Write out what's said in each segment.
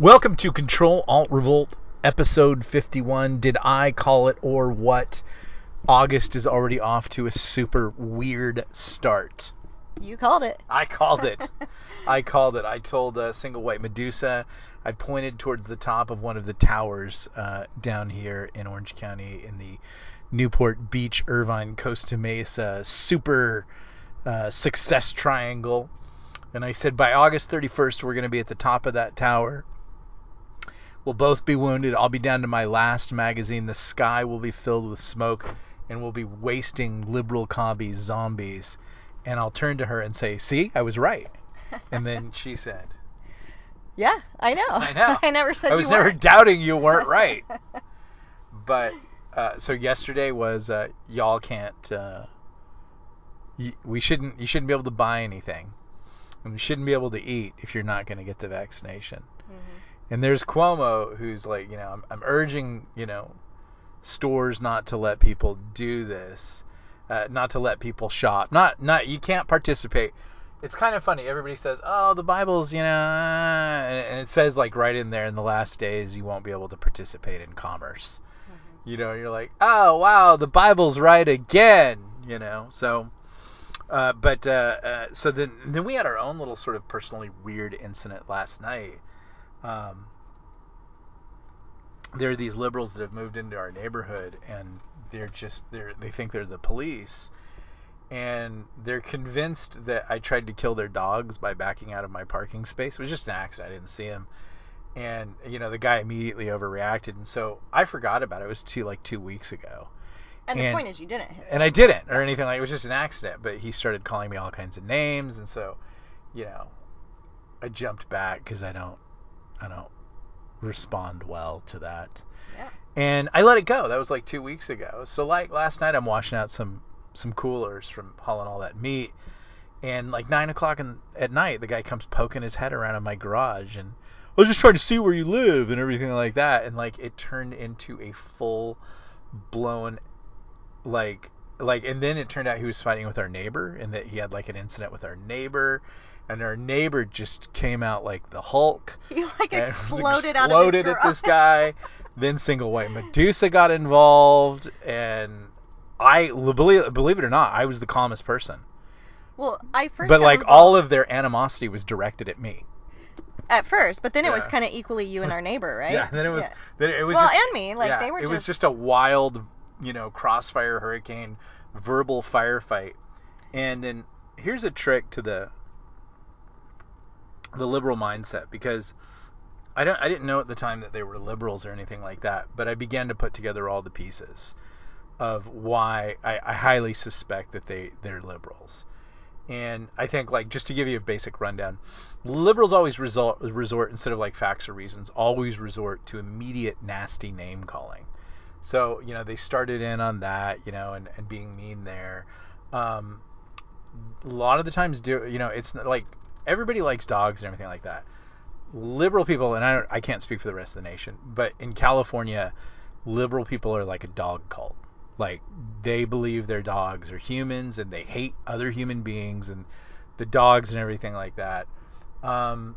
Welcome to Control Alt Revolt, episode 51. Did I call it or what? August is already off to a super weird start. You called it. I called it. I called it. I told uh, Single White Medusa. I pointed towards the top of one of the towers uh, down here in Orange County in the Newport Beach, Irvine, Costa Mesa super uh, success triangle. And I said, by August 31st, we're going to be at the top of that tower. We'll both be wounded. I'll be down to my last magazine. The sky will be filled with smoke, and we'll be wasting liberal commie zombies. And I'll turn to her and say, See, I was right. And then she said, Yeah, I know. I know. I never said I was never weren't. doubting you weren't right. but uh, so yesterday was uh, y'all can't. Uh, y- we shouldn't. You shouldn't be able to buy anything, and you shouldn't be able to eat if you're not going to get the vaccination. Mhm. And there's Cuomo who's like, you know, I'm, I'm urging, you know, stores not to let people do this, uh, not to let people shop, not not you can't participate. It's kind of funny. Everybody says, "Oh, the Bible's, you know," uh," and and it says like right in there in the last days you won't be able to participate in commerce. Mhm. You know, you're like, "Oh, wow, the Bible's right again," you know. So uh, but uh, uh, so then then we had our own little sort of personally weird incident last night. Um, there are these liberals that have moved into our neighborhood, and they're just they're they think they're the police, and they're convinced that I tried to kill their dogs by backing out of my parking space. It was just an accident. I didn't see him. And you know the guy immediately overreacted, and so I forgot about it. It was two like two weeks ago, And the point is, you didn't hit. and I didn't or anything like it was just an accident. But he started calling me all kinds of names, and so, you know, I jumped back because I don't, I don't respond well to that, Yeah. and I let it go. That was like two weeks ago. So like last night, I'm washing out some some coolers from hauling all that meat, and like nine o'clock in, at night, the guy comes poking his head around in my garage, and I was just trying to see where you live and everything like that, and like it turned into a full blown like like and then it turned out he was fighting with our neighbor and that he had like an incident with our neighbor and our neighbor just came out like the Hulk He like and exploded out of exploded his at this guy. then single white Medusa got involved and I believe believe it or not, I was the calmest person. Well, I first. but like involved all of their animosity was directed at me. at first, but then it was kind of equally you and our neighbor, right? Yeah, then it was Yeah. then it was well, just, and me. Like yeah, they were it just. was just a wild, you know, crossfire hurricane, verbal firefight. And then here's a trick to the the liberal mindset because I don't I didn't know at the time that they were liberals or anything like that, but I began to put together all the pieces of why I, I highly suspect that they they're liberals. And I think like just to give you a basic rundown, liberals always resort resort instead of like facts or reasons, always resort to immediate nasty name calling. So you know they started in on that, you know, and, and being mean there. Um, a lot of the times, do you know, it's like everybody likes dogs and everything like that. Liberal people, and I I can't speak for the rest of the nation, but in California, liberal people are like a dog cult. Like they believe their dogs are humans and they hate other human beings and the dogs and everything like that. Um,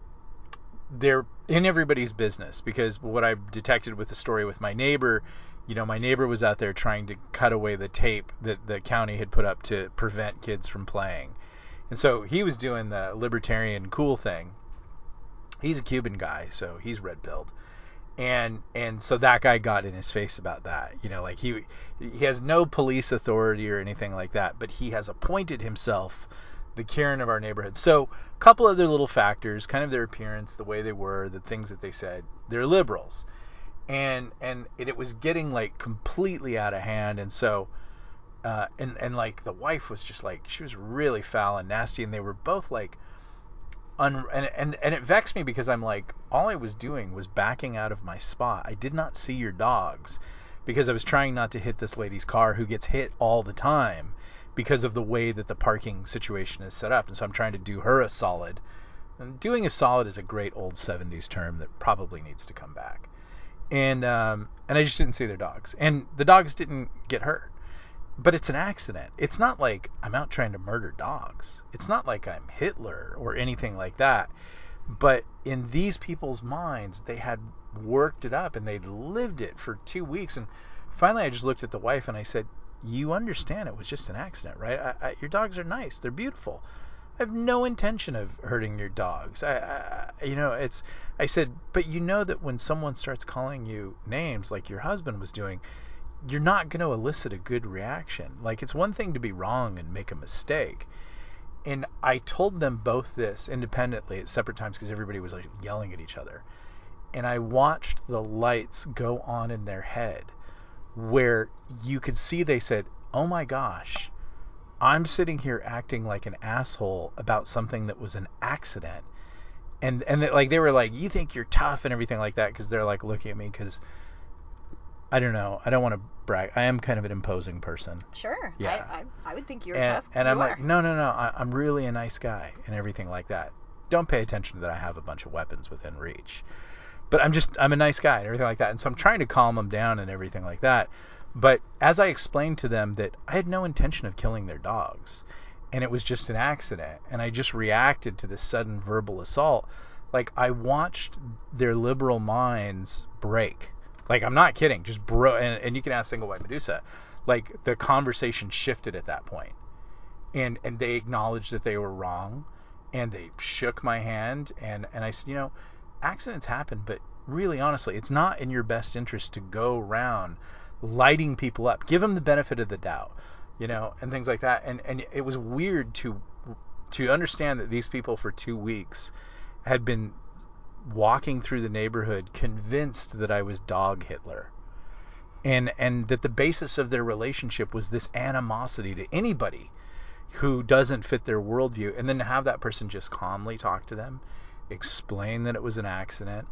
they're in everybody's business because what I detected with the story with my neighbor, you know, my neighbor was out there trying to cut away the tape that the county had put up to prevent kids from playing. And so he was doing the libertarian cool thing. He's a Cuban guy, so he's red pilled. And and so that guy got in his face about that. You know, like he he has no police authority or anything like that, but he has appointed himself the Karen of our neighborhood. So a couple other little factors, kind of their appearance, the way they were, the things that they said. They're liberals, and and it, it was getting like completely out of hand. And so, uh, and and like the wife was just like she was really foul and nasty, and they were both like. Un, and, and and it vexed me because I'm like all I was doing was backing out of my spot. I did not see your dogs because I was trying not to hit this lady's car who gets hit all the time because of the way that the parking situation is set up. And so I'm trying to do her a solid. And doing a solid is a great old 70s term that probably needs to come back. And um, and I just didn't see their dogs. And the dogs didn't get hurt. But it's an accident. It's not like I'm out trying to murder dogs. It's not like I'm Hitler or anything like that. But in these people's minds, they had worked it up and they'd lived it for two weeks. And finally, I just looked at the wife and I said, "You understand it was just an accident, right? I, I, your dogs are nice. They're beautiful. I have no intention of hurting your dogs. I, I, you know, it's. I said, but you know that when someone starts calling you names like your husband was doing, you're not going to elicit a good reaction. Like it's one thing to be wrong and make a mistake. And I told them both this independently at separate times because everybody was like yelling at each other. And I watched the lights go on in their head where you could see they said, "Oh my gosh, I'm sitting here acting like an asshole about something that was an accident. And and like they were like, "You think you're tough and everything like that because they're like looking at me cuz I don't know. I don't want to brag. I am kind of an imposing person. Sure. Yeah. I, I, I would think you're and, tough. And you I'm are. like, "No, no, no. I, I'm really a nice guy and everything like that. Don't pay attention to that I have a bunch of weapons within reach." But I'm just I'm a nice guy and everything like that. And so I'm trying to calm them down and everything like that. But as I explained to them that I had no intention of killing their dogs and it was just an accident and I just reacted to this sudden verbal assault, like I watched their liberal minds break. Like I'm not kidding, just bro and, and you can ask single white Medusa. Like the conversation shifted at that. And and they acknowledged that they were wrong and they shook my hand and, and I said, you know, accidents happen, but really honestly, it's not in your best interest to go around lighting people up. Give them the benefit of the doubt, you know, and things like that. And and it was weird to to understand that these people for two weeks had been walking through the neighborhood convinced that I was dog Hitler. And and that the basis of their relationship was this animosity to anybody who doesn't fit their worldview, and then have that person just calmly talk to them, explain that it was an accident,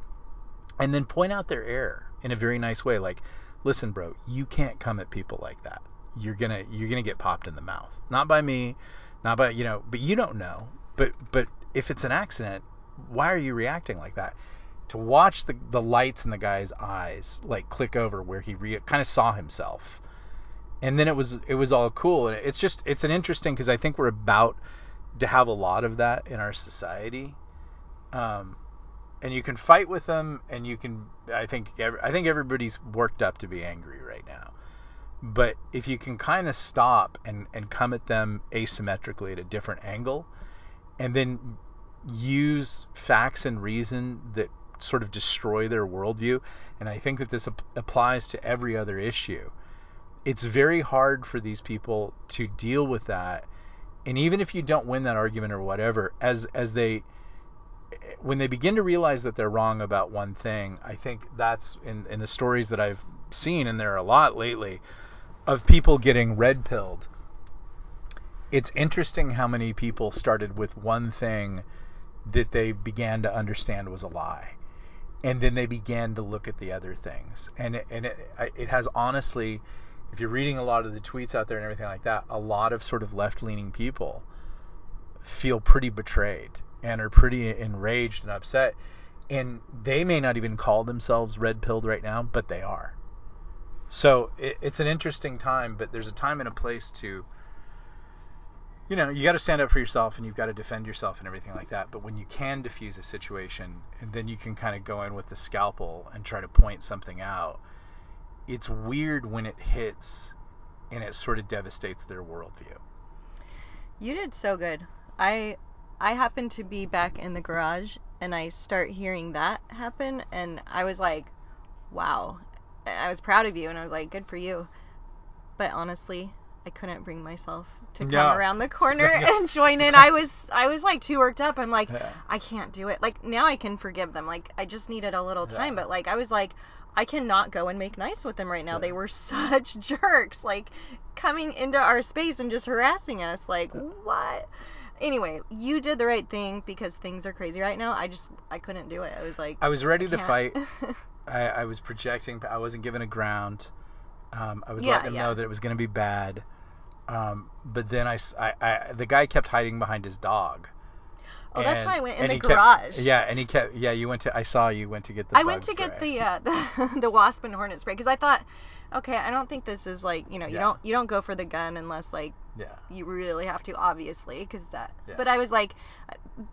and then point out their error in a very nice way, like, listen, bro, you can't come at people like that. You're gonna you're gonna get popped in the mouth. Not by me, not by you know, but you don't know. But but if it's an accident, why are you reacting like that? To watch the the lights in the guy's eyes like click over where he re- kind of saw himself, and then it was it was all cool. And it's just it's an interesting because I think we're about to have a lot of that in our society. Um, and you can fight with them and you can i think every, i think everybody's worked up to be angry right now but if you can kind of stop and and come at them asymmetrically at a different angle and then use facts and reason that sort of destroy their worldview and i think that this ap- applies to every other issue it's very hard for these people to deal with that and even if you don't win that argument or whatever as as they when they begin to realize that they're wrong about one thing, I think that's in, in the stories that I've seen, and there are a lot lately, of people getting red pilled. It's interesting how many people started with one thing that they began to understand was a lie. And then they began to look at the other things. And it, and it, it has honestly, if you're reading a lot of the tweets out there and everything like that, a lot of sort of left leaning people feel pretty betrayed and are pretty enraged and upset. And they may not even call themselves red pilled right now, but they are. So it, it's an interesting time, but there's a time and a place to, you know, you got to stand up for yourself and you've got to defend yourself and everything like that. But when you can diffuse a situation, and then you can kind of go in with the scalpel and try to point something out, it's weird when it hits and it sort of devastates their worldview. You did so good. I I happened to be back in the garage and I start hearing that happen and I was like, wow. I was proud of you and I was like, good for you. But honestly, I couldn't bring myself to come No. around the corner and join in. I was I was like too worked up. I'm like, Yeah. I can't do it. Like now I can forgive them. Like I just needed a little time, Yeah. but like I was like I cannot go and make nice with them right now. Yeah. They were such jerks. Like coming into our space and just harassing us. Like what? Anyway, you did the right thing because things are crazy right now. I just I couldn't do it. I was like I was ready to fight. I, I was projecting. I wasn't given a ground. Um, I was Yeah, letting them yeah. know that it was going to be bad. Um, but then I, I, the guy kept hiding behind his dog. Oh, that's why I went in the he kept- garage. yeah, and he kept. Yeah, you went to. I saw you went to get the. I went to get the uh, the the wasp and hornet spray because I thought Okay, I don't think this is like you know you Yeah. don't you don't go for the gun unless like Yeah. you really have to obviously because that Yeah. but i was like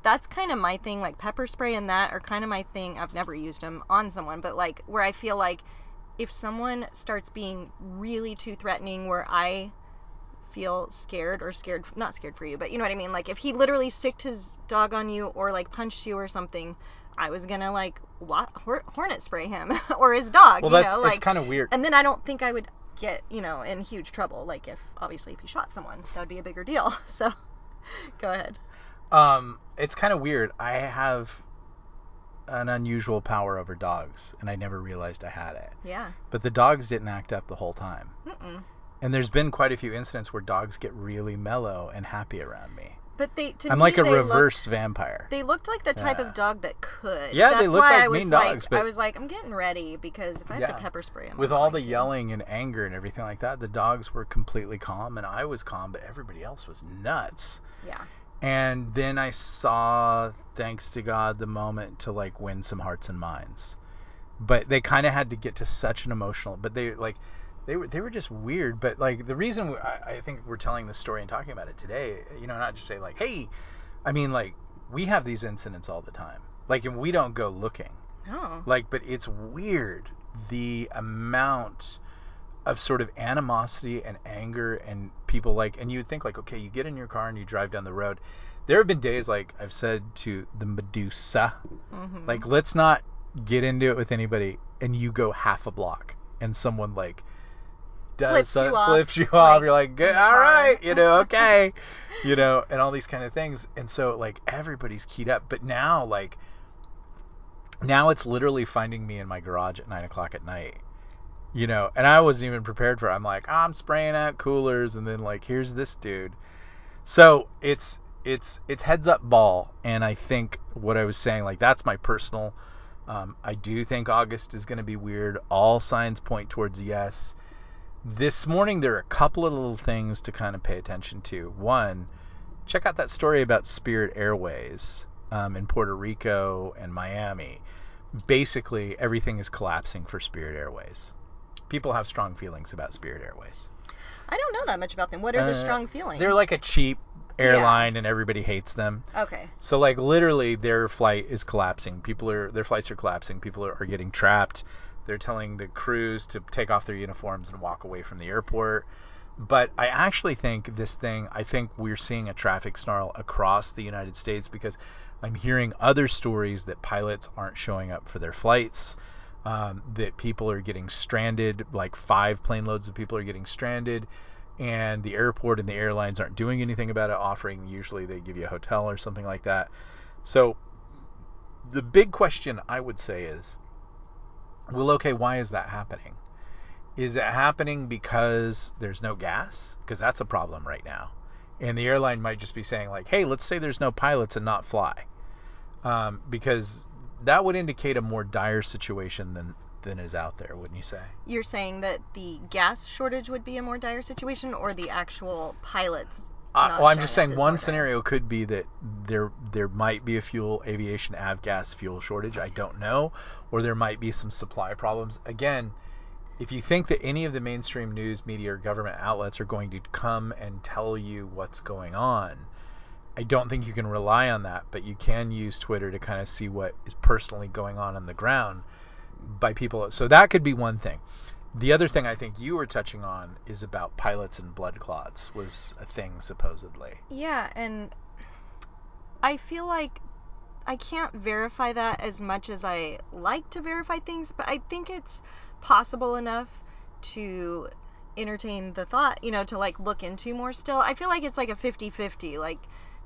that's kind of my thing like pepper spray and that are kind of my thing i've never used them on someone but like where i feel like if someone starts being really too threatening where i feel scared or scared not scared for you but you know what i mean like if he literally sicked his dog on you or like punched you or something i was gonna like what, hornet spray him or his dog Well, you that's know it's like kind of weird. and then I don't think I would get, you know, in huge trouble. Like if obviously if you shot someone, that would be a bigger deal. So go ahead. Um, it's kind of weird. I have an unusual power over dogs, and I never realized I had it. Yeah. But the dogs didn't act up the whole time. Mm-mm. And there's been quite a few incidents where dogs get really mellow and happy around me. But they to I'm me, like a they reverse vampire. They looked like the type Yeah. of dog that could. Yeah, they That's look why like I was mean like, dogs, but- I was like, I'm getting ready because if I have Yeah. to pepper spray him, With I'm all the to. yelling and anger and everything like that, the dogs were completely calm, and I was calm, but everybody else was nuts. Yeah. And then I saw, thanks to God, the moment to like win some hearts and minds. But they kind of had to get to such an emotional. But they like, they were they were just weird. But like the reason I, I think we're telling this story and talking about it today, you know, not just say like, hey, I mean like we have these incidents all the time. Like and we don't go looking. Oh. Like, but it's weird the amount of sort of animosity and anger and people like and you would think like okay you get in your car and you drive down the road there have been days like i've said to the medusa hmm like let's not get into it with anybody and you go half a block and someone like does Flips you off, flips you off. like, you're like good the all car." right you know okay. You know and all these kind of things. And so like everybody's keyed up. But now like now it's literally finding me in my garage at nine o'clock at night you know. And i wasn't even prepared for it. I'm like i'm spraying out coolers. And then like here's this dude. So it's it's it's heads up ball. And i think what i was saying like that's my personal um, i do think august is going to be weird. All signs point towards yes this morning there are a couple of little things to kind of pay attention to one check out that story about spirit airways um, in puerto rico and miami basically everything is collapsing for spirit airways people have strong feelings about spirit airways I don't know that much about them. What are the Uh, strong feelings? they're like a cheap airline and everybody hates them Okay. so like literally their flight is collapsing. People are their flights are collapsing. People are, are getting trapped. They're telling the crews to take off their uniforms and walk away from the airport. But I actually think this thing, I think we're seeing a traffic snarl across the United States because I'm hearing other stories that pilots aren't showing up for their flights, um, that people are getting stranded, like five plane loads of people are getting stranded, and the airport and the airlines aren't doing anything about it, offering usually they give you a hotel or something like that. So the big question I would say is, well, okay, why is that happening? Is it happening because there's no gas? Because that's a problem right now. And the airline might just be saying, like, hey, let's say there's no pilots and not fly. Um, because that would indicate a more dire situation than, than is out there, wouldn't you say? You're saying that the gas shortage would be a more dire situation, or the actual pilots? Well, I'm just saying one dire? scenario could be that there there might be a fuel aviation avgas fuel shortage. I don't know, or there might be some supply problems. Again, if you think that any of the mainstream news media or government outlets are going to come and tell you what's going on, I don't think you can rely on that. But you can use Twitter to kind of see what is personally going on on the ground by people. So that could be one thing. The other thing I think you were touching on is about pilots and blood clots was a thing supposedly. Yeah, and I feel like I can't verify that as much as I like to verify things, but I think it's possible enough to entertain the thought, you know, to like look into more still. I feel like it's like a 50-50. Like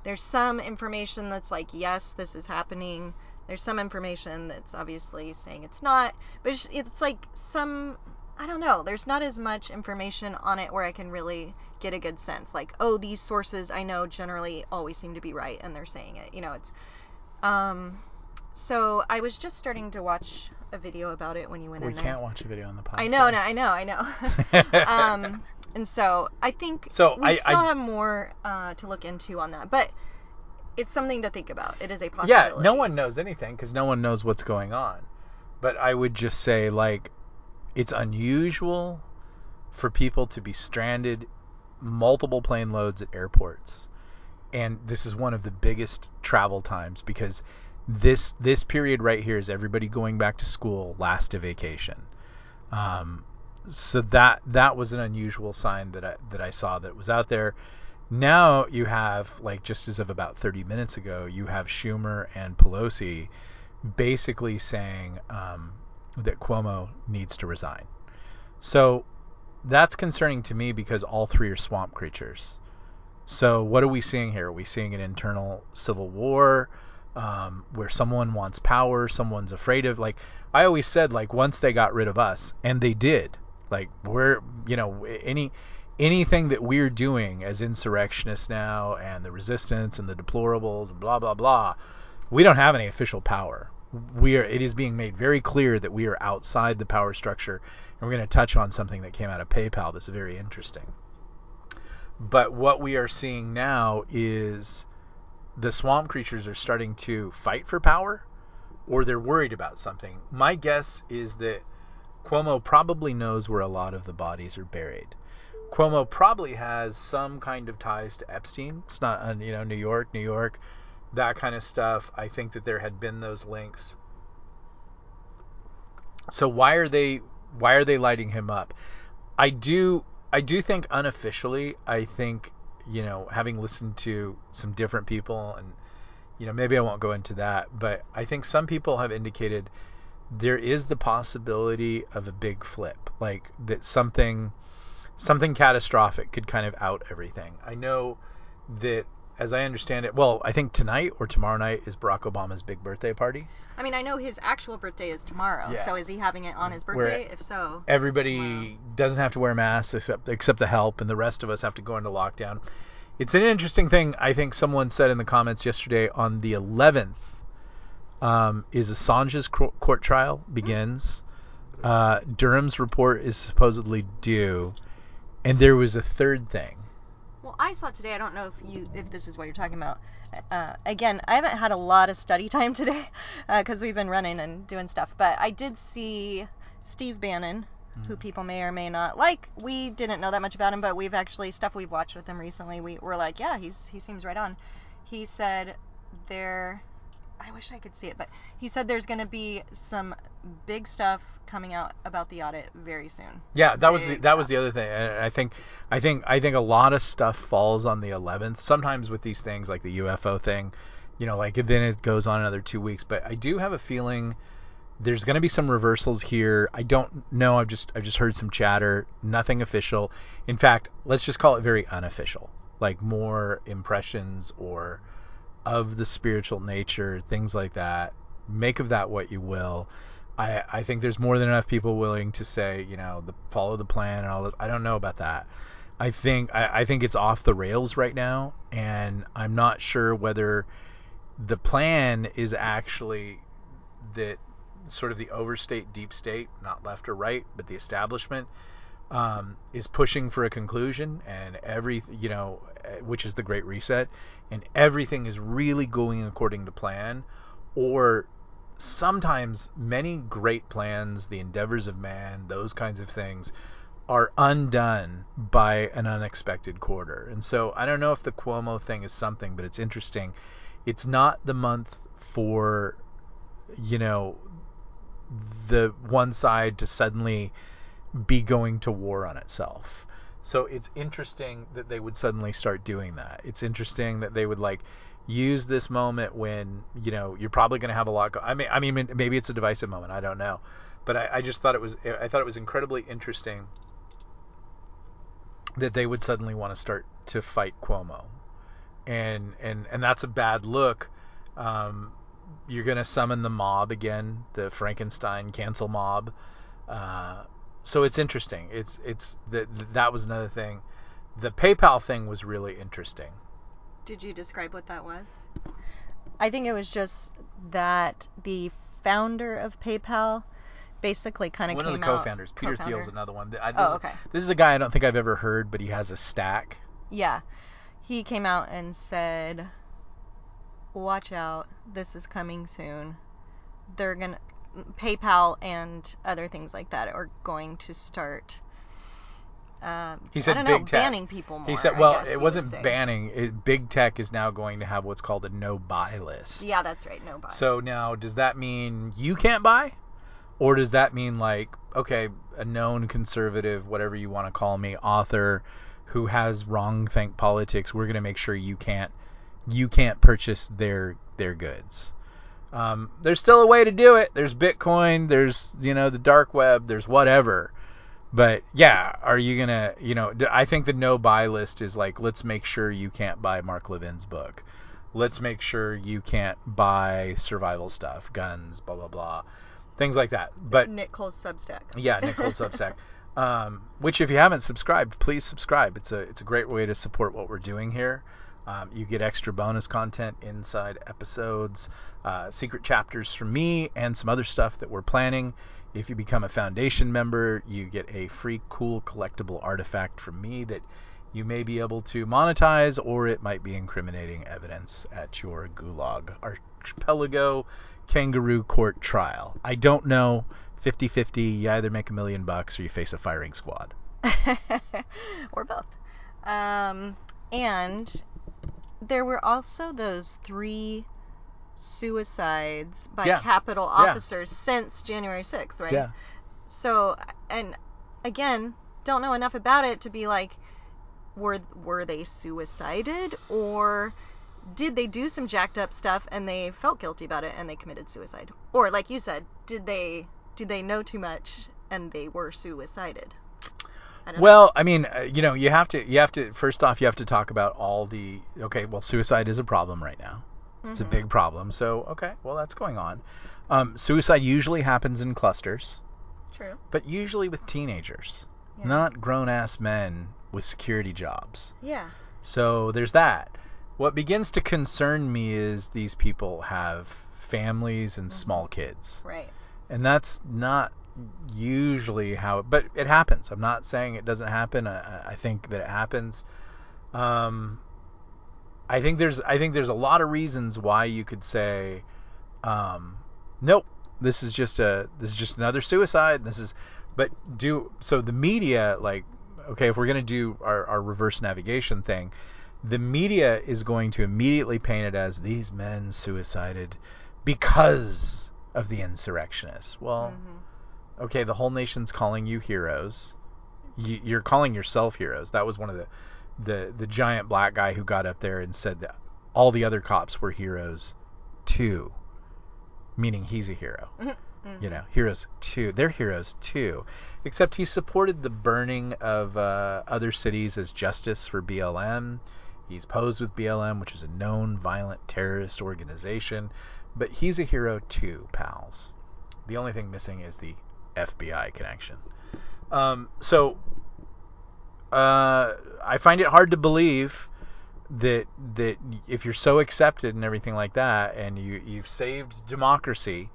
there's some information that's like yes, this is happening. There's some information that's obviously saying it's not, but it's, it's like some I don't know. There's not as much information on it where I can really get a good sense. Like, oh, these sources I know generally always seem to be right and they're saying it. You know, it's um so I was just starting to watch a video about it when you went We in there. can't watch a video on the podcast. I know, no, I know, I know. um and so I think So we I- still I- have more uh, to look into on that, but it's something to think about. It is a possibility. Yeah, no one knows anything because no one knows what's going on. But I would just say like it's unusual for people to be stranded multiple plane loads at airports. And this is one of the biggest travel times because this this period right here is everybody going back to school, last to vacation. Um, so that that was an unusual sign that I that I saw that was out there. Now you have like just as of about 30 minutes ago, you have Schumer and Pelosi basically saying um, that Cuomo needs to resign. So that's concerning to me because all three are swamp creatures. So what are we seeing here? Are we seeing an internal civil war um, where someone wants power, someone's afraid of like I always said like once they got rid of us and they did. Like we're you know any anything that we're doing as insurrectionists now and the resistance and the deplorables and blah blah blah, we don't have any official power. We are it is being made very clear that we are outside the power structure and we're going to touch on something that came out of PayPal that's very interesting. But what we are seeing now is the swamp creatures are starting to fight for power or they're worried about something. My guess is that Cuomo probably knows where a lot of the bodies are buried. Cuomo probably has some kind of ties to Epstein. It's not, uh, you know, New York, New York, that kind of stuff. I think that there had been those links. So why are they why are they lighting him up? I do I do think unofficially, I think, you know, having listened to some different people and you know, maybe I won't go into that, but I think some people have indicated there is the possibility of a big flip, like that something something catastrophic could kind of out everything. I know that as I understand it, well, I think tonight or tomorrow night is Barack Obama's big birthday party. I mean, I know his actual birthday is tomorrow. Yeah. So is he having it on his Where birthday? if so. Everybody doesn't have to wear masks except except the help, and the rest of us have to go into lockdown. It's an interesting thing. I think someone said in the comments yesterday on the 11th um, is Assange's court trial begins. Uh, Durham's report is supposedly due, and there was a third thing. I saw today. I don't know if you if this is what you're talking about. Uh, again, I haven't had a lot of study time today because we've been running and doing stuff. But I did see Steve Bannon, who people may or may not like. We didn't know that much about him, but we've actually stuff we've watched with him recently. We were like, yeah, he's he seems right on. He said there. I wish I could see it, but he said there's going to be some big stuff coming out about the audit very soon. Yeah, that was the, Big that was the other thing. And I think I think I think a lot of stuff falls on the 11th. Sometimes with these things like the UFO thing, you know, like then it goes on another 2 weeks, but I do have a feeling there's going to be some reversals here. I don't know. I've just I've just heard some chatter, nothing official. In fact, let's just call it very unofficial. Like more impressions or of the spiritual nature, things like that. Make of that what you will. I, I think there's more than enough people willing to say, you know, the follow the plan and all this. I don't know about that. I think I, I think it's off the rails right now, and I'm not sure whether the plan is actually that sort of the overstate deep state, not left or right, but the establishment um, is pushing for a conclusion, and every you know, eh, which is the Great Reset, and everything is really going according to plan, or sometimes many great plans, the endeavors of man, those kinds of things, are undone by an unexpected quarter. And so I don't know if the Cuomo thing is something, but it's interesting. It's not the month for, you know, the one side to suddenly be going to war on itself. So it's interesting that they would suddenly start doing that. It's interesting that they would like use this moment when you know you're probably going to have a lot. Go- I mean, I mean, maybe it's a divisive moment. I don't know, but I, I just thought it was. I thought it was incredibly interesting that they would suddenly want to start to fight Cuomo, and and and that's a bad look. Um, you're going to summon the mob again, the Frankenstein cancel mob. Uh, so it's interesting. It's it's that that was another thing. The PayPal thing was really interesting. Did you describe what that was? I think it was just that the founder of PayPal basically kind of One came of the out. co-founders, Peter co-founder. Thiel's another one. I, this, Oh, okay. This is a guy I don't think I've ever heard, but he has a stack. Yeah. He came out and said, "Watch out. This is coming soon. They're going to PayPal and other things like that are going to start um, He said I don't know, big tech. banning people more. He said, well, guess it wasn't banning. It, big tech is now going to have what's called a no buy list. Yeah, that's right. No buy. So now, does that mean you can't buy, or does that mean like, okay, a known conservative, whatever you want to call me, author, who has wrong think politics, we're going to make sure you can't, you can't purchase their their goods. Um, there's still a way to do it. There's Bitcoin. There's you know the dark web. There's whatever. But yeah, are you gonna, you know, I think the no buy list is like, let's make sure you can't buy Mark Levin's book. Let's make sure you can't buy survival stuff, guns, blah blah blah, things like that. But Nick Cole's Substack. yeah, Nicole Substack. Um, which if you haven't subscribed, please subscribe. It's a it's a great way to support what we're doing here. Um, you get extra bonus content inside episodes, uh, secret chapters from me, and some other stuff that we're planning. If you become a foundation member, you get a free cool collectible artifact from me that you may be able to monetize, or it might be incriminating evidence at your gulag archipelago kangaroo court trial. I don't know. 50 50, you either make a million bucks or you face a firing squad. or both. Um, and there were also those three suicides by Yeah. Capitol Yeah. officers since January 6th, right? Yeah. So, and again, don't know enough about it to be like, were were they suicided or did they do some jacked up stuff and they felt guilty about it and they committed suicide? Or like you said, did they did they know too much and they were suicided? I don't know. Well, I mean, uh, you know, you have to you have to first off you have to talk about all the okay, well, suicide is a problem right now. It's a Mhm. big problem. So, okay, well, that's going on. Um, suicide usually happens in clusters, True. but usually with teenagers, Yeah. not grown-ass men with security jobs. Yeah. So there's that. What begins to concern me is these people have families and Mhm. small kids. Right. And that's not usually how but it happens. I'm not saying it doesn't happen. I, I think that it happens. Um, I think there's I think there's a lot of reasons why you could say, um, nope, this is just a this is just another suicide. This is, but do so the media like okay if we're gonna do our, our reverse navigation thing, the media is going to immediately paint it as these men suicided because of the insurrectionists. Well, Mhm. Okay, the whole nation's calling you heroes. You, you're calling yourself heroes. That was one of the, the the giant black guy who got up there and said that all the other cops were heroes too, meaning he's a hero. Mhm. You know, heroes too. They're heroes too, except he supported the burning of uh, other cities as justice for BLM. He's posed with BLM, which is a known violent terrorist organization, but he's a hero too, pals. The only thing missing is the FBI connection. Um, so uh, I find it hard to believe that that if you're so accepted and everything like that, and you you've saved democracy,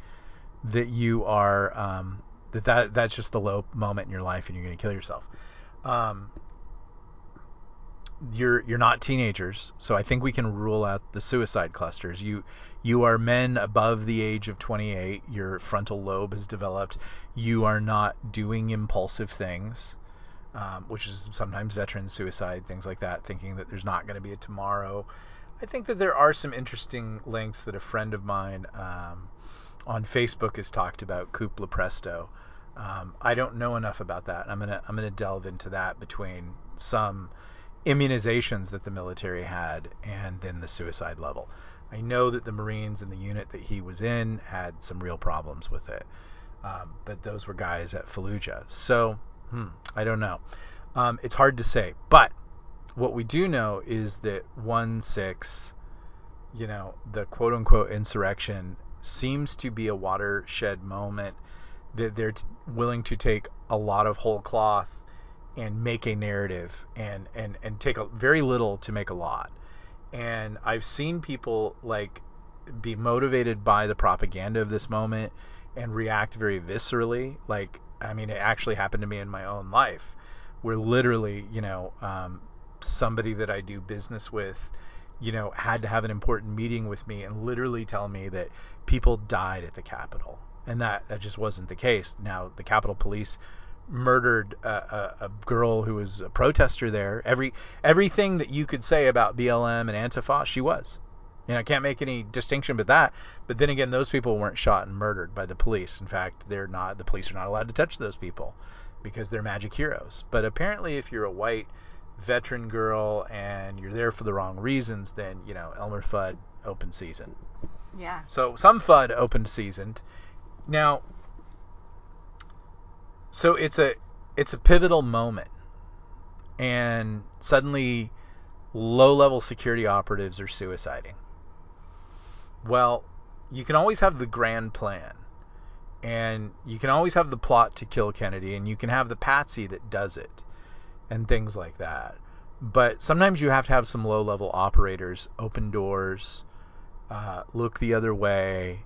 that you are um, that, that that's just the low moment in your life, and you're going to kill yourself. Um, you're you're not teenagers, so I think we can rule out the suicide clusters. You you are men above the age of 28. Your frontal lobe has developed. You are not doing impulsive things, um, which is sometimes veteran suicide, things like that, thinking that there's not going to be a tomorrow. I think that there are some interesting links that a friend of mine um, on Facebook has talked about Couple Presto. Um, I don't know enough about that. I'm gonna I'm gonna delve into that between some immunizations that the military had and then the suicide level. I know that the Marines and the unit that he was in had some real problems with it, um, but those were guys at Fallujah. So hmm, I don't know. Um, it's hard to say, but what we do know is that one six, you know, the quote unquote insurrection seems to be a watershed moment that they're t- willing to take a lot of whole cloth and make a narrative and and and take a very little to make a lot. And I've seen people like be motivated by the propaganda of this moment and react very viscerally. Like I mean, it actually happened to me in my own life, where literally, you know, um, somebody that I do business with, you know, had to have an important meeting with me and literally tell me that people died at the Capitol, and that that just wasn't the case. Now the Capitol Police murdered a, a, a girl who was a protester there. Every everything that you could say about BLM and Antifa, she was. You know, I can't make any distinction but that. But then again, those people weren't shot and murdered by the police. In fact, they're not. The police are not allowed to touch those people because they're magic heroes. But apparently, if you're a white veteran girl and you're there for the wrong reasons, then you know Elmer Fudd open season. Yeah. So some FUD opened seasoned. Now, so it's a it's a pivotal moment, and suddenly low-level security operatives are suiciding. Well, you can always have the grand plan, and you can always have the plot to kill Kennedy, and you can have the patsy that does it, and things like that. But sometimes you have to have some low-level operators open doors uh, look the other way,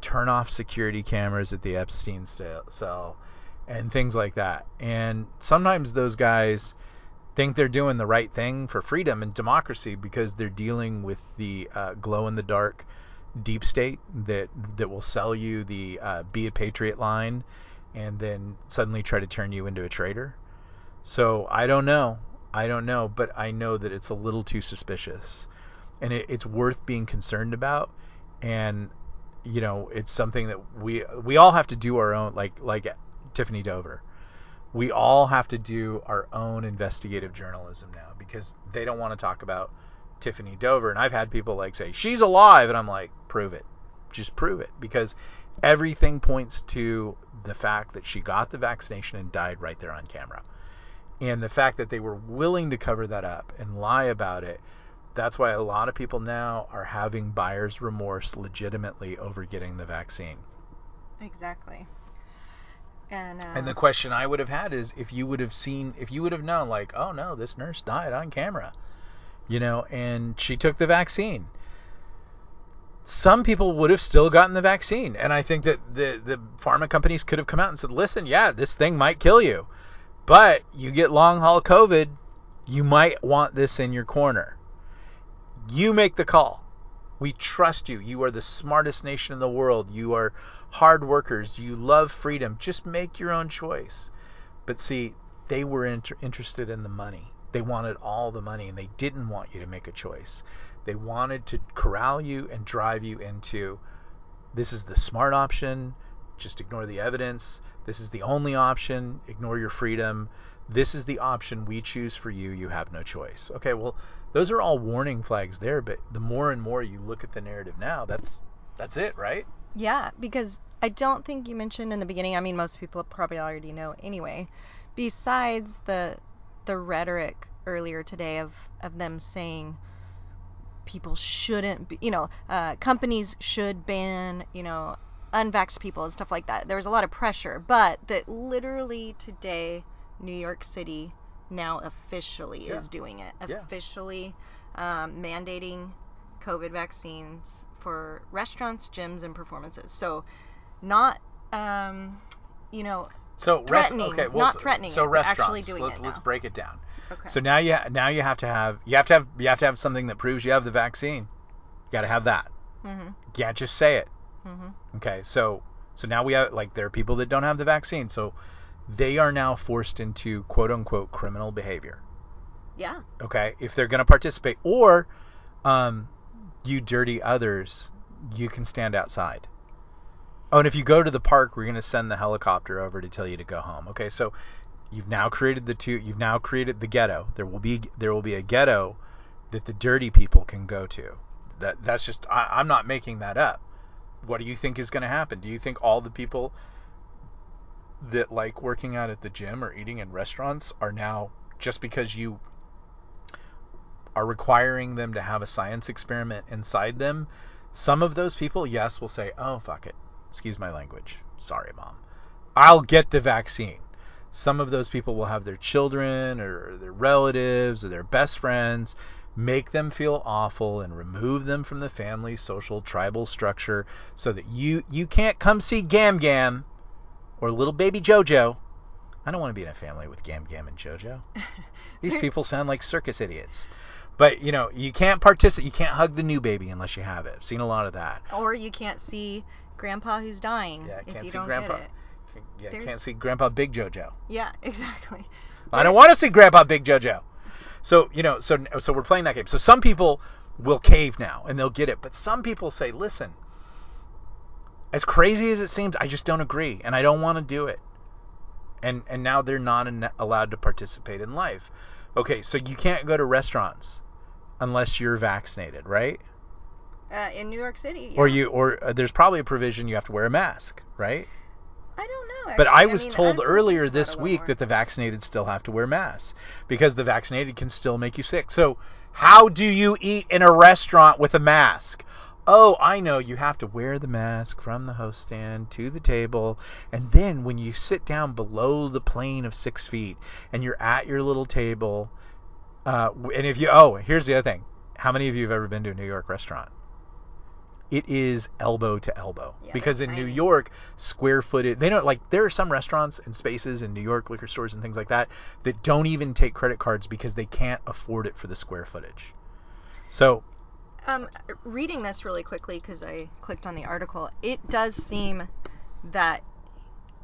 turn off security cameras at the Epstein cell, and things like that. And sometimes those guys think they're doing the right thing for freedom and democracy because they're dealing with the uh, glow in the dark deep state that that will sell you the uh, be a patriot line and then suddenly try to turn you into a traitor. So I don't know. I don't know, but I know that it's a little too suspicious and it, it's worth being concerned about. And you know, it's something that we we all have to do our own, like like Tiffany Dover. We all have to do our own investigative journalism now because they don't want to talk about Tiffany Dover. And I've had people like say she's alive, and I'm like, prove it, just prove it, because everything points to the fact that she got the vaccination and died right there on camera. And the fact that they were willing to cover that up and lie about it that's why a lot of people now are having buyer's remorse legitimately over getting the vaccine. Exactly. And, uh, and the question I would have had is if you would have seen, if you would have known, like, oh no, this nurse died on camera, you know, and she took the vaccine. Some people would have still gotten the vaccine, and I think that the the pharma companies could have come out and said, listen, yeah, this thing might kill you, but you get long haul COVID, you might want this in your corner you make the call. We trust you. You are the smartest nation in the world. You are hard workers. You love freedom. Just make your own choice. But see, they were inter- interested in the money. They wanted all the money and they didn't want you to make a choice. They wanted to corral you and drive you into this is the smart option. Just ignore the evidence. This is the only option. Ignore your freedom. This is the option we choose for you. You have no choice. Okay, well, those are all warning flags there, but the more and more you look at the narrative now, that's that's it, right? Yeah, because I don't think you mentioned in the beginning, I mean most people probably already know anyway. Besides the the rhetoric earlier today of of them saying people shouldn't be, you know, uh, companies should ban, you know, unvaxxed people and stuff like that. There was a lot of pressure, but that literally today New York City now officially yeah. is doing it. Officially yeah. um, mandating COVID vaccines for restaurants, gyms, and performances. So, not, um, you know, so threatening, okay, well, not threatening. So it, restaurants, actually doing let's, it let's break it down. Okay. So now you now you have to have you have to have you have to have something that proves you have the vaccine. You got to have that. Mm-hmm. You can't just say it. Mm-hmm. Okay, so so now we have like there are people that don't have the vaccine, so they are now forced into quote unquote criminal behavior. Yeah. Okay, if they're going to participate, or um, you dirty others, you can stand outside. Oh, and if you go to the park, we're going to send the helicopter over to tell you to go home. Okay, so you've now created the two. You've now created the ghetto. There will be there will be a ghetto that the dirty people can go to. That that's just I, I'm not making that up. What do you think is going to happen? Do you think all the people that like working out at the gym or eating in restaurants are now just because you are requiring them to have a science experiment inside them, some of those people, yes, will say, "Oh, fuck it. Excuse my language. Sorry, mom. I'll get the vaccine." Some of those people will have their children or their relatives or their best friends make them feel awful and remove them from the family social tribal structure so that you you can't come see Gam Gam or little baby Jojo. I don't want to be in a family with Gam Gam and Jojo. These people sound like circus idiots. But you know, you can't participate. You can't hug the new baby unless you have it. I've seen a lot of that. Or you can't see Grandpa who's dying yeah, if can't you see don't grandpa. get it. Yeah, can't see Grandpa Big JoJo. Yeah, exactly. I don't want to see Grandpa Big JoJo. So you know, so so we're playing that game. So some people will cave now and they'll get it, but some people say, listen, as crazy as it seems, I just don't agree and I don't want to do it. And and now they're not allowed to participate in life. Okay, so you can't go to restaurants unless you're vaccinated, right? Uh, in New York City. Or you or uh, there's probably a provision you have to wear a mask, right? I don't know. But actually. I was mean, told to earlier this week more. that the vaccinated still have to wear masks because the vaccinated can still make you sick. So, how do you eat in a restaurant with a mask? Oh, I know. You have to wear the mask from the host stand to the table. And then when you sit down below the plane of six feet and you're at your little table, uh, and if you, oh, here's the other thing. How many of you have ever been to a New York restaurant? It is elbow to elbow Yeah, because in New. York, square footed, they don't like there are some restaurants and spaces in New York, liquor stores and things like that that don't even take credit cards because they can't afford it for the square footage. So Um, reading this really quickly because I clicked on the article, it does seem that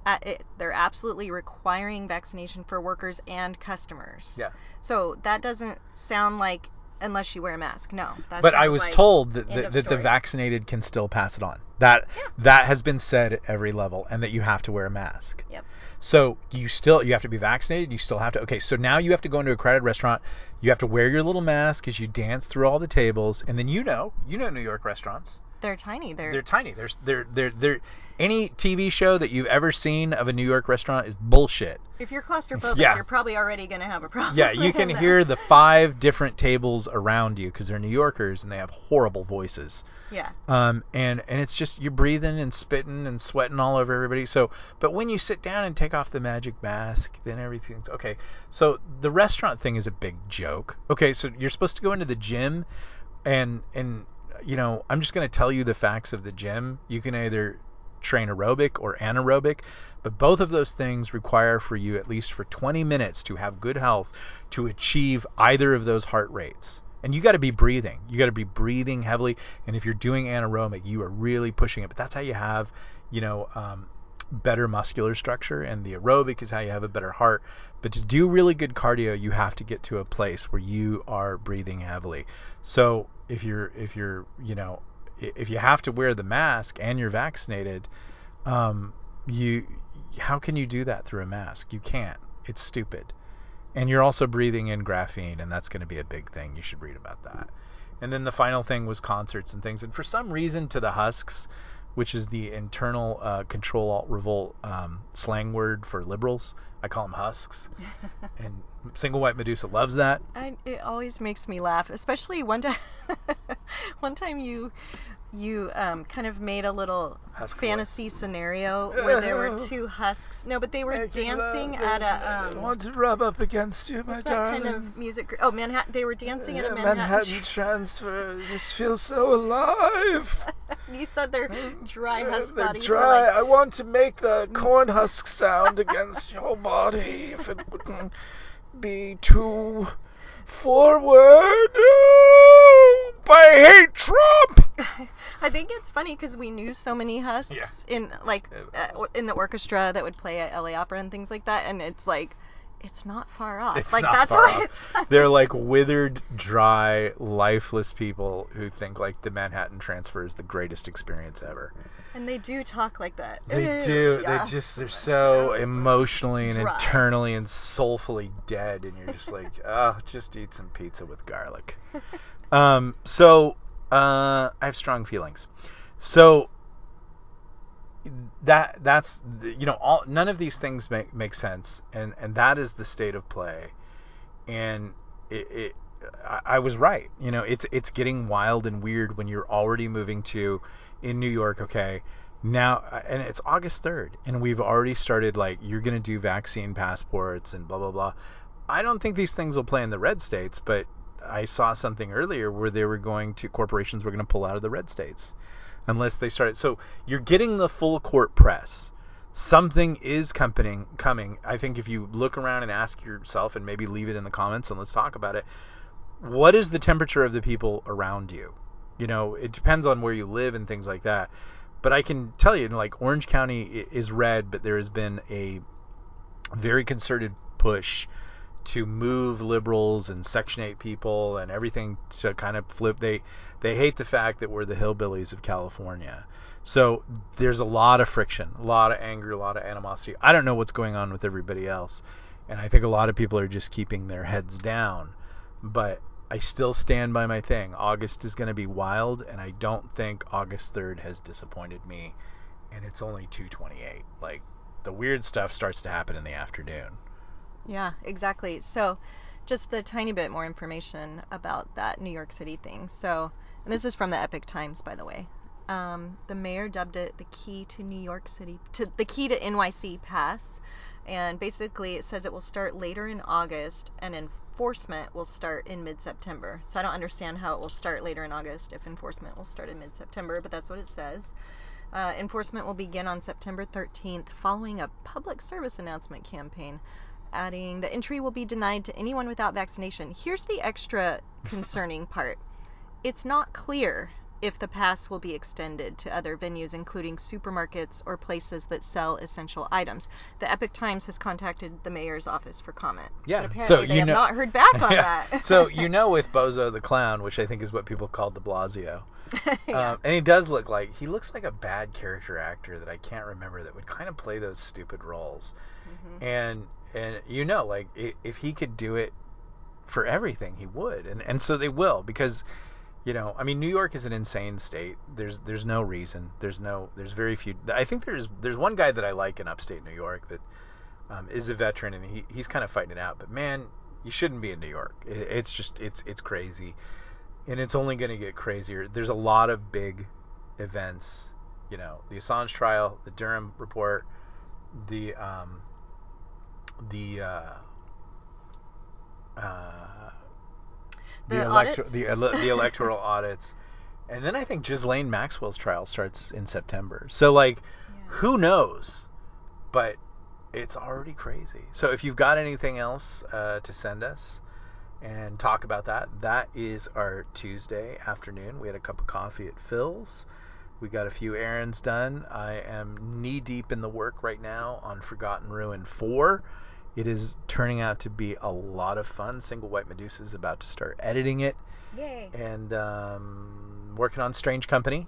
at it, they're absolutely requiring vaccination for workers and customers. Yeah. So that doesn't sound like unless you wear a mask. No. But I was like- told that, that, that the vaccinated can still pass it on. That Yeah. that has been said at every level, and that you have to wear a mask. Yep. So you still you have to be vaccinated. You still have to. Okay, so now you have to go into a crowded restaurant. You have to wear your little mask as you dance through all the tables, and then you know you know New York restaurants. They're tiny. They're They're tiny. They're they're they're they're any TV show that you've ever seen of a New York restaurant is bullshit. If you're claustrophobic, Yeah. you're probably already gonna have a problem. Yeah, you can hear the five different tables around you because they're New Yorkers and they have horrible voices. Yeah. Um, and and it's just you're breathing and spitting and sweating all over everybody. So, but when you sit down and take off the magic mask, then everything's okay. So the restaurant thing is a big joke. Okay, so you're supposed to go into the gym, and and you know I'm just gonna tell you the facts of the gym. You can either train aerobic or anaerobic, but both of those things require for you at least for 20 minutes to have good health to achieve either of those heart rates. And you got to be breathing. You got to be breathing heavily. And if you're doing anaerobic, you are really pushing it. But that's how you have, you know, um, better muscular structure. And the aerobic is how you have a better heart. But to do really good cardio, you have to get to a place where you are breathing heavily. So if you're if you're you know if you have to wear the mask and you're vaccinated, um, you how can you do that through a mask? You can't. It's stupid. And you're also breathing in graphene, and that's going to be a big thing. You should read about that. And then the final thing was concerts and things. And for some reason, to the Husks, which is the internal uh, control alt revolt um, slang word for liberals, I call them Husks. and single white Medusa loves that. I, it always makes me laugh, especially one time. one time you you um, kind of made a little Husk fantasy scenario where there were two husks. No, but they were dancing at a um, to rub up against you, what's that kind of music? gr- Oh, Manhattan. They were dancing at a Yeah, Manhattan. transfer just feels so alive. you said their dry husk They're bodies dry. like I want to make the corn husk sound against your body if it wouldn't be too forward. Oh, I hate Trump. I think it's funny because we knew so many husks Yeah. in like uh, in the orchestra that would play at LA Opera and things like that, and it's like it's not far off. It's like that's why it's funny. They're like withered, dry, lifeless people who think like the Manhattan transfer is the greatest experience ever. and they do talk like that. They Ew, do. yeah. They just they're so emotionally and Dry. internally and soulfully dead, and you're just like, oh, just eat some pizza with garlic. um. So, uh, I have strong feelings. So that that's you know all none of these things make make sense, and and that is the state of play, and it. it I, I was right. You know, it's it's getting wild and weird when you're already moving to in New York. Okay, now and it's August 3rd and we've already started like you're going to do vaccine passports and blah blah blah. I don't think these things will play in the red states, but I saw something earlier where they were going to corporations were going to pull out of the red states unless they started. So you're getting the full court press. Something is coming coming. I think if you look around and ask yourself and maybe leave it in the comments and let's talk about it. What is the temperature of the people around you? You know, it depends on where you live and things like that but I can tell you, like Orange County is red, but there has been a very concerted push to move liberals and Section 8 people and everything to kind of flip. They they hate the fact that we're the hillbillies of California. So there's a lot of friction, a lot of anger, a lot of animosity. I don't know what's going on with everybody else, and I think a lot of people are just keeping their heads down. But I still stand by my thing. August is going to be wild, and I don't think August 3rd has disappointed me. And it's only 2:28. Like the weird stuff starts to happen in the afternoon. Yeah, exactly. So, just a tiny bit more information about that New York City thing. So, and this is from the Epoch Times, by the way. Um, the mayor dubbed it the key to New York City, to the key to NYC Pass, and basically it says it will start later in August and enforcement will start in mid-September. So I don't understand how it will start later in August if enforcement will start in mid-September, but that's what it says. Uh, enforcement will begin on September 13th following a public service announcement campaign adding the entry will be denied to anyone without vaccination. Here's the extra concerning part it's not clear if the pass will be extended to other venues, including supermarkets or places that sell essential items. The Epoch Times has contacted the mayor's office for comment. Yeah, But apparently so they you have know- not heard back on Yeah. that. so you know with Bozo the clown, which I think is what people called De Blasio, yeah. um, and he does look like he looks like a bad character actor that I can't remember that would kind of play those stupid roles. Mhm. And and you know like if he could do it for everything, he would. And and so they will because you know, I mean, New York is an insane state. There's there's no reason. There's no there's very few. I think there's there's one guy that I like in upstate New York that um, is a veteran and he, he's kind of fighting it out. But man, you shouldn't be in New York. It, it's just it's it's crazy, and it's only going to get crazier. There's a lot of big events. You know, the Assange trial, the Durham report, the um, the uh, uh, The electro- audits? the ele- the electoral audits, and then I think Ghislaine Maxwell's trial starts in September. So like, who knows? But it's already crazy. So if you've got anything else uh, to send us and talk about that, that is our Tuesday afternoon. We had a cup of coffee at Phil's. We got a few errands done. I am knee deep in the work right now on Forgotten Ruin 4. It is turning out to be a lot of fun. Single White Medusa is about to start editing it Yay. and um, working on Strange Company.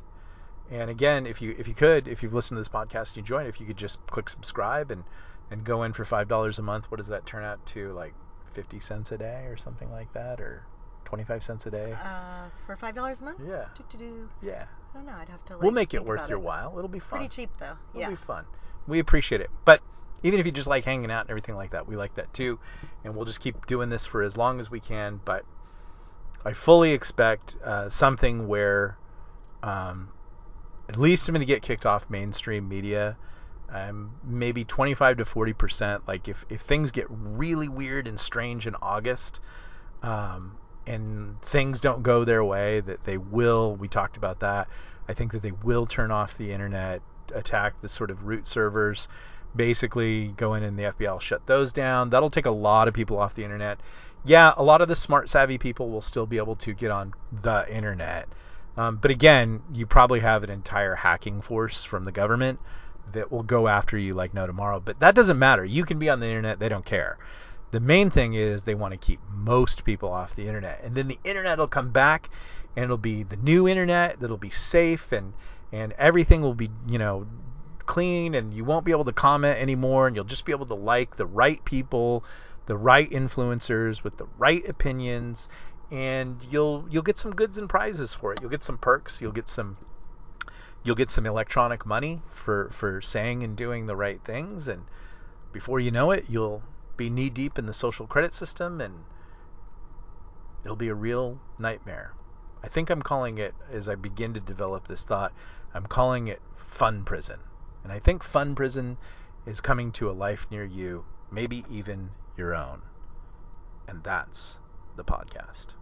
And again, if you if you could, if you've listened to this podcast, and you join. If you could just click subscribe and and go in for five dollars a month, what does that turn out to? Like fifty cents a day or something like that, or twenty five cents a day? Uh, for five dollars a month? Yeah. Do-do-do. Yeah, I don't know. I'd have to. Like, we'll make it worth your it. while. It'll be fun. Pretty cheap though. It'll yeah. be fun. We appreciate it. But even if you just like hanging out and everything like that, we like that too. And we'll just keep doing this for as long as we can. But I fully expect uh, something where um, at least I'm going to get kicked off mainstream media. Um, maybe 25 to 40 percent. Like if, if things get really weird and strange in August, um, and things don't go their way, that they will. We talked about that. I think that they will turn off the internet, attack the sort of root servers, basically go in and the FBI will shut those down. That'll take a lot of people off the internet. Yeah, a lot of the smart, savvy people will still be able to get on the internet. Um, but again, you probably have an entire hacking force from the government that will go after you like no tomorrow. But that doesn't matter. You can be on the internet; they don't care. The main thing is they want to keep most people off the internet, and then the internet will come back, and it'll be the new internet that'll be safe, and and everything will be you know clean, and you won't be able to comment anymore, and you'll just be able to like the right people, the right influencers with the right opinions, and you'll you'll get some goods and prizes for it. You'll get some perks. You'll get some you'll get some electronic money for for saying and doing the right things, and before you know it, you'll be knee deep in the social credit system, and it'll be a real nightmare. I think I'm calling it as I begin to develop this thought. I'm calling it fun prison, and I think fun prison is coming to a life near you, maybe even your own. And that's the podcast.